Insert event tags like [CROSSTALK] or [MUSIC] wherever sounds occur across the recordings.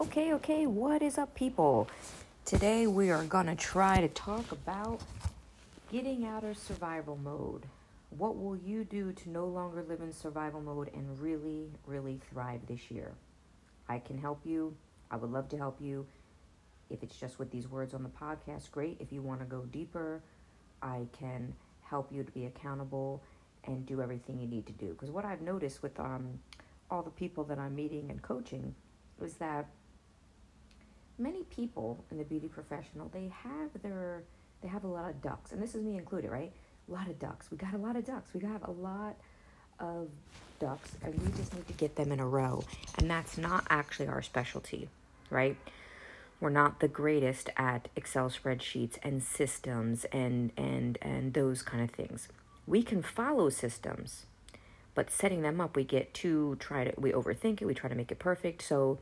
Okay, okay, what is up, people? Today we are gonna try to talk about getting out of survival mode. What will you do to no longer live in survival mode and really, really thrive this year? I can help you. I would love to help you. If it's just with these words on the podcast, great. If you want to go deeper, I can help you to be accountable and do everything you need to do. Because what I've noticed with um, all the people that I'm meeting and coaching is that many people in the beauty professional they have their they have a lot of ducks, and this is me included, right? A lot of ducks. We got a lot of ducks. We got a lot of ducks, and we just need to get them in a row. And that's not actually our specialty, right? We're not the greatest at Excel spreadsheets and systems and and and those kind of things. We can follow systems, but setting them up, we get to try to we overthink it. We try to make it perfect. So,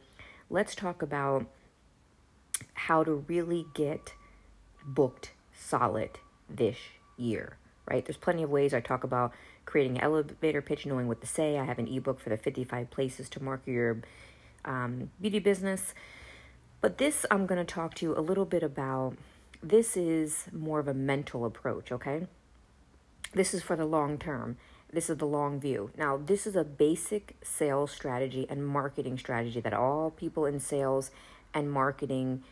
let's talk about how to really get booked solid this year, right? There's plenty of ways I talk about creating an elevator pitch, knowing what to say. I have an ebook for the 55 places to market your um, beauty business. But this, I'm going to talk to you a little bit about. This is more of a mental approach, okay? This is for the long term. This is the long view. Now, this is a basic sales strategy and marketing strategy that all people in sales and marketing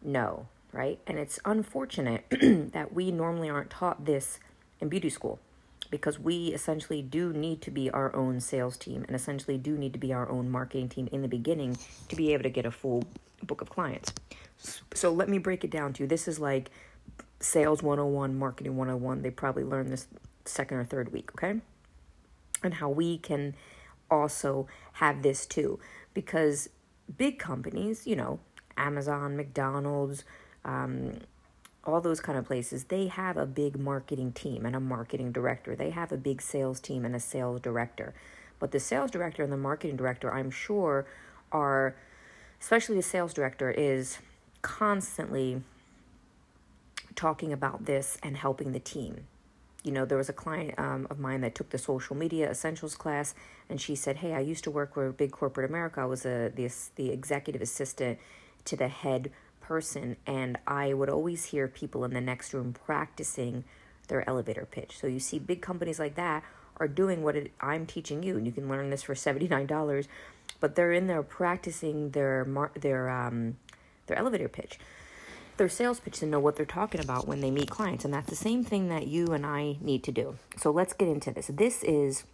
know, right? And it's unfortunate [CLEARS THROAT] that we normally aren't taught this in beauty school because we essentially do need to be our own sales team and essentially do need to be our own marketing team in the beginning to be able to get a full book of clients. So let me break it down to you. This is like sales 101, marketing 101. They probably learned this second or third week, okay? And how we can also have this too because big companies, you know, Amazon, McDonald's, um, all those kind of places, they have a big marketing team and a marketing director. They have a big sales team and a sales director. But the sales director and the marketing director, I'm sure, are, especially the sales director, is constantly talking about this and helping the team. You know, there was a client um, of mine that took the social media essentials class, and she said, "Hey, I used to work for big corporate America. I was a the the executive assistant to the head person and I would always hear people in the next room practicing their elevator pitch. So you see big companies like that are doing what it, I'm teaching you and you can learn this for $79, but they're in there practicing their mar- their um their elevator pitch. Their sales pitch to know what they're talking about when they meet clients and that's the same thing that you and I need to do. So let's get into this. This is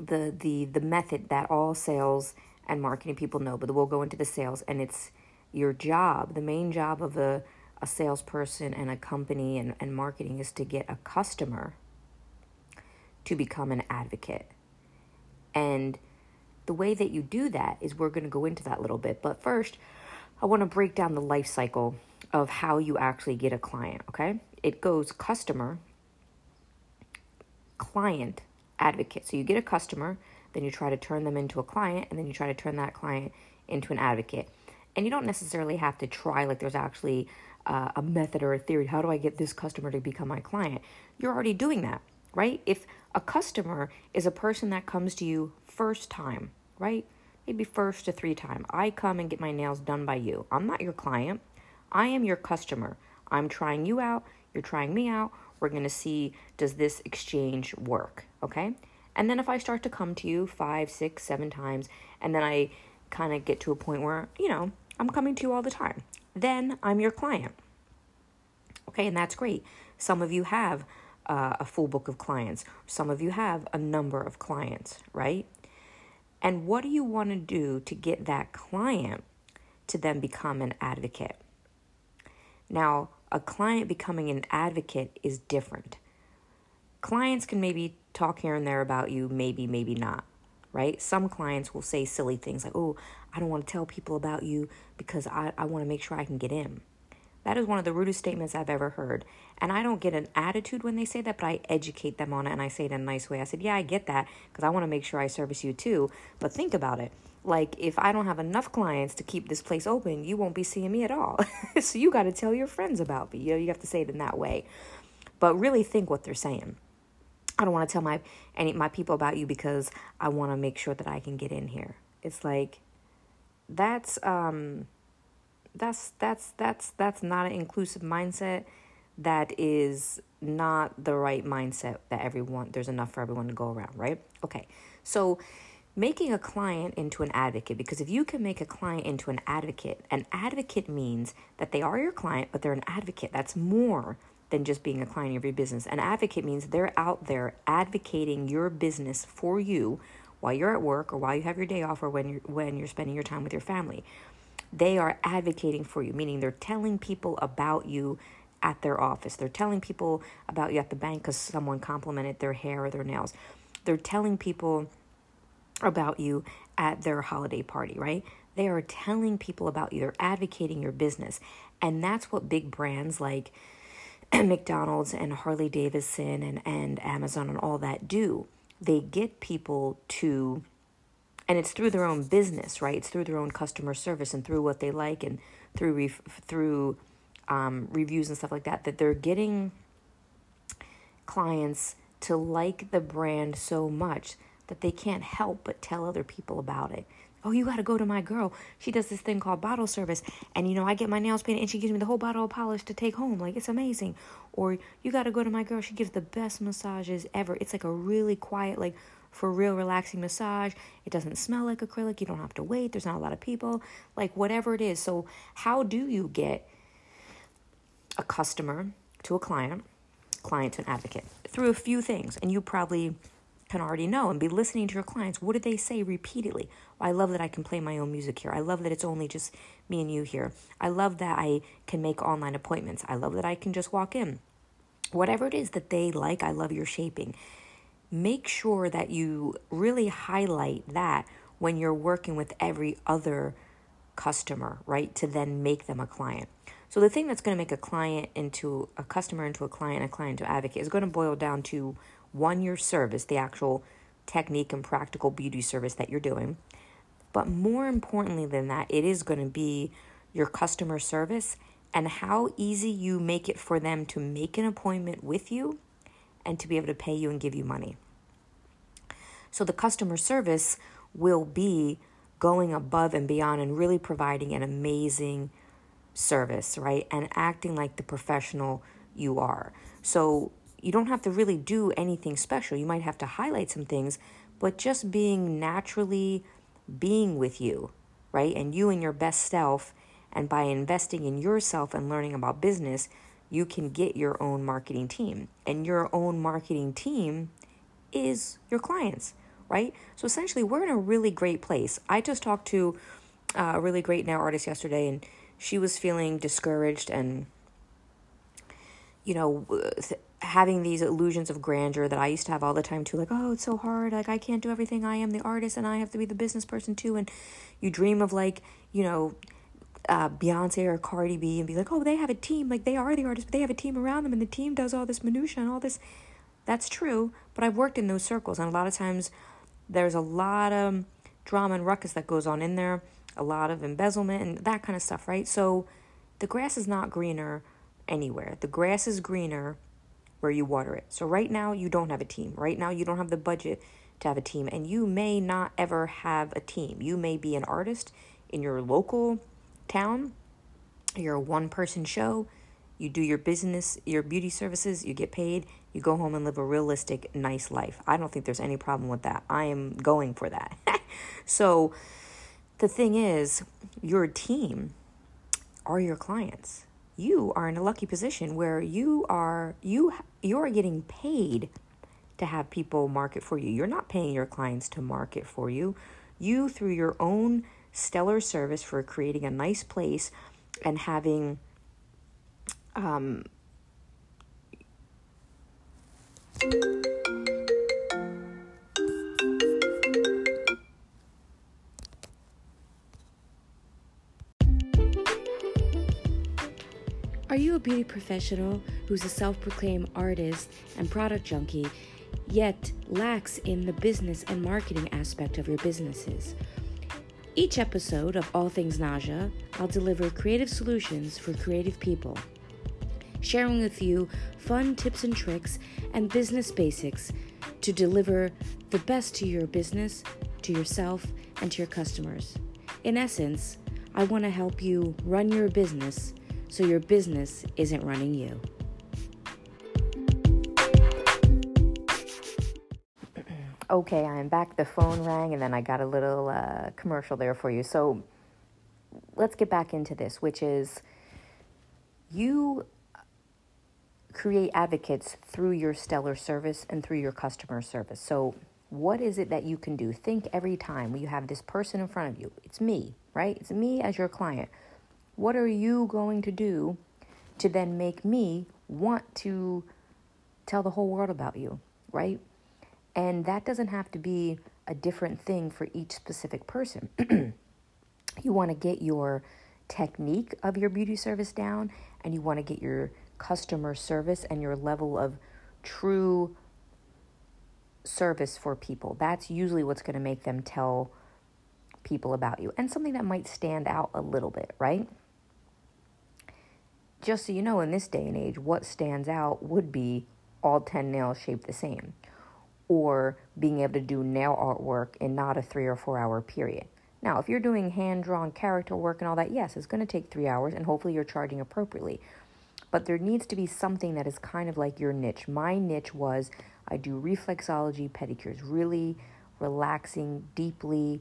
the the the method that all sales and marketing people know, but we'll go into the sales and it's your job. The main job of a, a salesperson and a company and, and marketing is to get a customer to become an advocate. And the way that you do that is we're going to go into that a little bit. But first, I want to break down the life cycle of how you actually get a client, okay? It goes customer, client, advocate. So you get a customer, then you try to turn them into a client, and then you try to turn that client into an advocate. And you don't necessarily have to try, like, there's actually uh, a method or a theory. How do I get this customer to become my client? You're already doing that, right? If a customer is a person that comes to you first time, right? Maybe first to three time. I come and get my nails done by you. I'm not your client. I am your customer. I'm trying you out. You're trying me out. We're going to see does this exchange work, okay? And then if I start to come to you five, six, seven times, and then I kind of get to a point where, you know, I'm coming to you all the time, then I'm your client. Okay, and that's great. Some of you have uh, a full book of clients, some of you have a number of clients, right? And what do you want to do to get that client to then become an advocate? Now, a client becoming an advocate is different. Clients can maybe talk here and there about you, maybe, maybe not, right? Some clients will say silly things like, oh, I don't want to tell people about you because I, I want to make sure I can get in. That is one of the rudest statements I've ever heard. And I don't get an attitude when they say that, but I educate them on it and I say it in a nice way. I said, Yeah, I get that because I want to make sure I service you too. But think about it. Like, if I don't have enough clients to keep this place open, you won't be seeing me at all. [LAUGHS] so you got to tell your friends about me. You know, you have to say it in that way. but really think what they're saying. I don't want to tell my any my people about you because I want to make sure that I can get in here. It's like that's um that's that's that's that's not an inclusive mindset. That is not the right mindset that everyone there's enough for everyone to go around, right? Okay. So making a client into an advocate because if you can make a client into an advocate, an advocate means that they are your client, but they're an advocate. That's more than just being a client of your business. An advocate means they're out there advocating your business for you while you're at work or while you have your day off or when you're when you're spending your time with your family. They are advocating for you, meaning they're telling people about you at their office. They're telling people about you at the bank because someone complimented their hair or their nails. They're telling people about you at their holiday party, right? They are telling people about you. They're advocating your business. And that's what big brands like [CLEARS THROAT] McDonald's and Harley Davidson and, and Amazon and all that do. They get people to, and it's through their own business, right? It's through their own customer service and through what they like and through ref, through um, reviews and stuff like that. That they're getting clients to like the brand so much that they can't help but tell other people about it. Oh, you got to go to my girl. She does this thing called bottle service. And, you know, I get my nails painted and she gives me the whole bottle of polish to take home. Like, it's amazing. Or, you got to go to my girl. She gives the best massages ever. It's like a really quiet, like, for real relaxing massage. It doesn't smell like acrylic. You don't have to wait. There's not a lot of people. Like, whatever it is. So, how do you get a customer to a client, client to an advocate? Through a few things. And you probably can already know and be listening to your clients. What do they say repeatedly? I love that I can play my own music here. I love that it's only just me and you here. I love that I can make online appointments. I love that I can just walk in. Whatever it is that they like, I love your shaping. Make sure that you really highlight that when you're working with every other customer, right? To then make them a client. So the thing that's going to make a client into a customer into a client, a client to advocate is going to boil down to one, your service, the actual technique and practical beauty service that you're doing. But more importantly than that, it is going to be your customer service and how easy you make it for them to make an appointment with you and to be able to pay you and give you money. So the customer service will be going above and beyond and really providing an amazing service, right? And acting like the professional you are. So you don't have to really do anything special. You might have to highlight some things, but just being naturally being with you, right? And you and your best self, and by investing in yourself and learning about business, you can get your own marketing team. And your own marketing team is your clients, right? So essentially, we're in a really great place. I just talked to uh, a really great nail artist yesterday, and she was feeling discouraged and you know, having these illusions of grandeur that I used to have all the time too. Like, oh, it's so hard. Like, I can't do everything. I am the artist and I have to be the business person too. And you dream of like, you know, uh, Beyonce or Cardi B and be like, oh, they have a team. Like, they are the artist, but they have a team around them and the team does all this minutia and all this. That's true. But I've worked in those circles. And a lot of times there's a lot of drama and ruckus that goes on in there, a lot of embezzlement and that kind of stuff, right? So the grass is not greener anywhere. The grass is greener where you water it. So right now you don't have a team. Right now you don't have the budget to have a team and you may not ever have a team. You may be an artist in your local town. You're a one person show. You do your business, your beauty services, you get paid, you go home and live a realistic, nice life. I don't think there's any problem with that. I am going for that. [LAUGHS] so the thing is, your team are your clients you are in a lucky position where you are you you are getting paid to have people market for you. You're not paying your clients to market for you. You through your own stellar service for creating a nice place and having um Are you a beauty professional who's a self proclaimed artist and product junkie, yet lacks in the business and marketing aspect of your businesses? Each episode of All Things Naja, I'll deliver creative solutions for creative people. sharing with you fun tips and tricks and business basics to deliver the best to your business, to yourself, and to your customers. In essence, I want to help you run your business so your business isn't running you. Okay, I am back. The phone rang, and then I got a little uh, commercial there for you. So let's get back into this, which is you create advocates through your stellar service and through your customer service. So, what is it that you can do? Think every time you have this person in front of you. It's me, right? It's me as your client. What are you going to do to then make me want to tell the whole world about you, right? And that doesn't have to be a different thing for each specific person. [CLEARS THROAT] you want to get your technique of your beauty service down and you want to get your customer service and your level of true service for people. That's usually what's going to make them tell people about you and something that might stand out a little bit, right? Just so you know, in this day and age, what stands out would be all 10 nails shaped the same or being able to do nail artwork in not a three or four hour period. Now, if you're doing hand drawn character work and all that, yes, it's going to take three hours and hopefully you're charging appropriately. But there needs to be something that is kind of like your niche. My niche was I do reflexology pedicures, really relaxing, deeply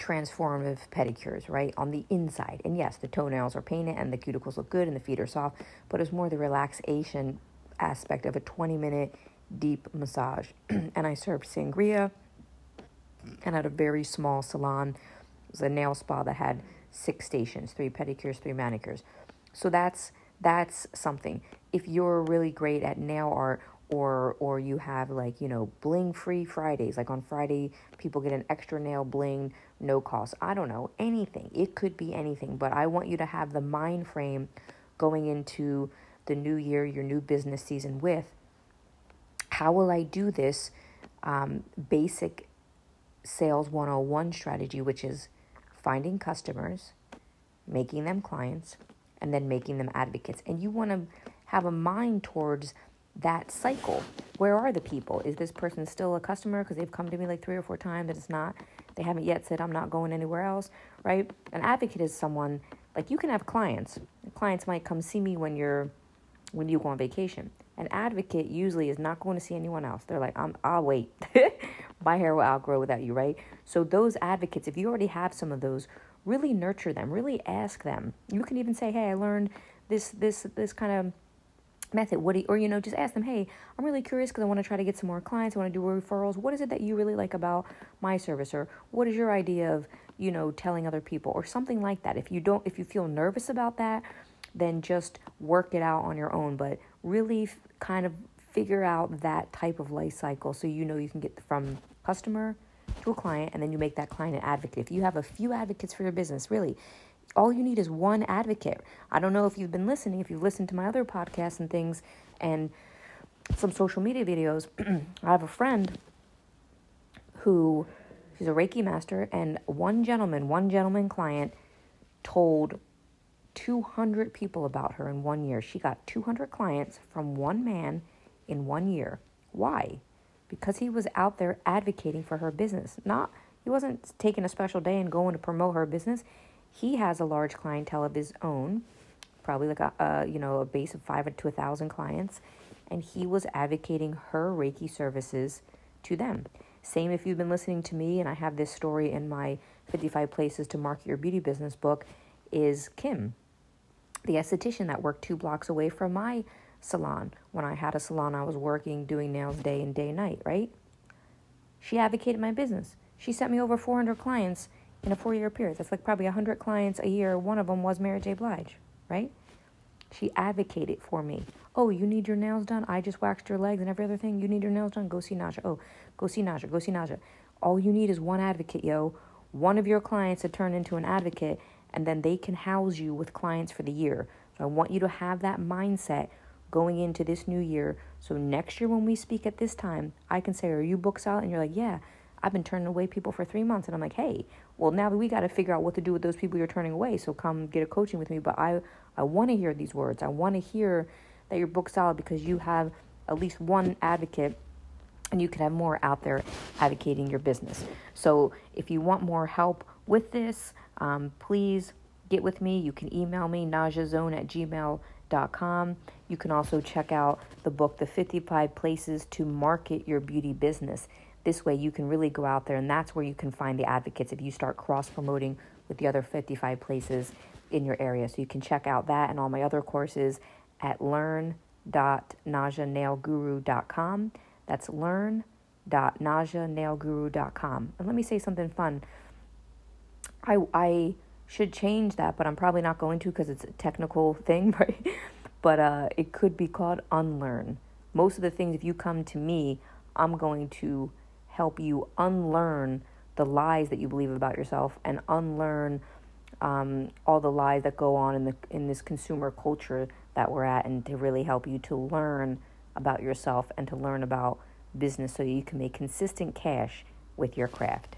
transformative pedicures, right? On the inside. And yes, the toenails are painted and the cuticles look good and the feet are soft, but it's more the relaxation aspect of a 20 minute deep massage. [CLEARS THROAT] and I served sangria and had a very small salon. It was a nail spa that had six stations, three pedicures, three manicures. So that's that's something. If you're really great at nail art or or you have like, you know, bling free Fridays, like on Friday people get an extra nail bling, no cost. I don't know, anything. It could be anything, but I want you to have the mind frame going into the new year, your new business season with how will I do this um, basic sales 101 strategy, which is finding customers, making them clients, and then making them advocates. And you want to have a mind towards that cycle. Where are the people? Is this person still a customer because they've come to me like three or four times and it's not, they haven't yet said, I'm not going anywhere else, right? An advocate is someone, like you can have clients. Clients might come see me when you're, when you go on vacation. An advocate usually is not going to see anyone else. They're like, I'm, I'll wait. [LAUGHS] My hair will outgrow without you, right? So those advocates, if you already have some of those, really nurture them. Really ask them. You can even say, "Hey, I learned this, this, this kind of." Method what do you, or you know just ask them hey i'm really curious because i want to try to get some more clients i want to do referrals. What is it that you really like about my service? Or what is your idea of you know telling other people? Or something like that. If you don't if you feel nervous about that then just work it out on your own. But really f- kind of figure out that type of life cycle so you know you can get from customer to a client and then you make that client an advocate. If you have a few advocates for your business, really, all you need is one advocate. I don't know if you've been listening, if you've listened to my other podcasts and things and some social media videos. [CLEARS THROAT] I have a friend who she's a Reiki master and one gentleman, one gentleman client told 200 people about her in one year. She got 200 clients from one man in one year. Why? Because he was out there advocating for her business. Not he wasn't taking a special day and going to promote her business. He has a large clientele of his own, probably like a, a you know a base of five to a thousand clients, and he was advocating her Reiki services to them. Same if you've been listening to me, and I have this story in my 55 Places to Market Your Beauty Business book, is Kim the esthetician that worked two blocks away from my salon. When I had a salon, I was working, doing nails day and day night, right? She advocated my business. She sent me over 400 clients in a four year period. That's like probably 100 clients a year. One of them was Mary J. Blige, right? She advocated for me. Oh, you need your nails done? I just waxed your legs and every other thing. You need your nails done? Go see Naja. Oh, go see Naja. Go see Naja. All you need is one advocate, yo. One of your clients to turn into an advocate, and then they can house you with clients for the year. So I want you to have that mindset going into this new year. So next year when we speak at this time, I can say, Are you booked out? And you're like, Yeah, I've been turning away people for three months. And I'm like, Hey, well now we got to figure out what to do with those people you're turning away. So come get a coaching with me. But I, I want to hear these words. I want to hear that your book's solid because you have at least one advocate and you could have more out there advocating your business. So if you want more help with this, um, please get with me. You can email me, najazone at gmail.com. You can also check out the book, The 55 Places to Market Your Beauty Business. This way, you can really go out there, and that's where you can find the advocates if you start cross promoting with the other 55 places in your area. So you can check out that and all my other courses at learn.najanailguru.com. That's learn.najanailguru.com. And let me say something fun. I, I should change that, but I'm probably not going to because it's a technical [LAUGHS] thing, right? But uh, it could be called unlearn. Most of the things, if you come to me, I'm going to help you unlearn the lies that you believe about yourself and unlearn um, all the lies that go on in the in this consumer culture that we're at, and to really help you to learn about yourself and to learn about business so you can make consistent cash with your craft.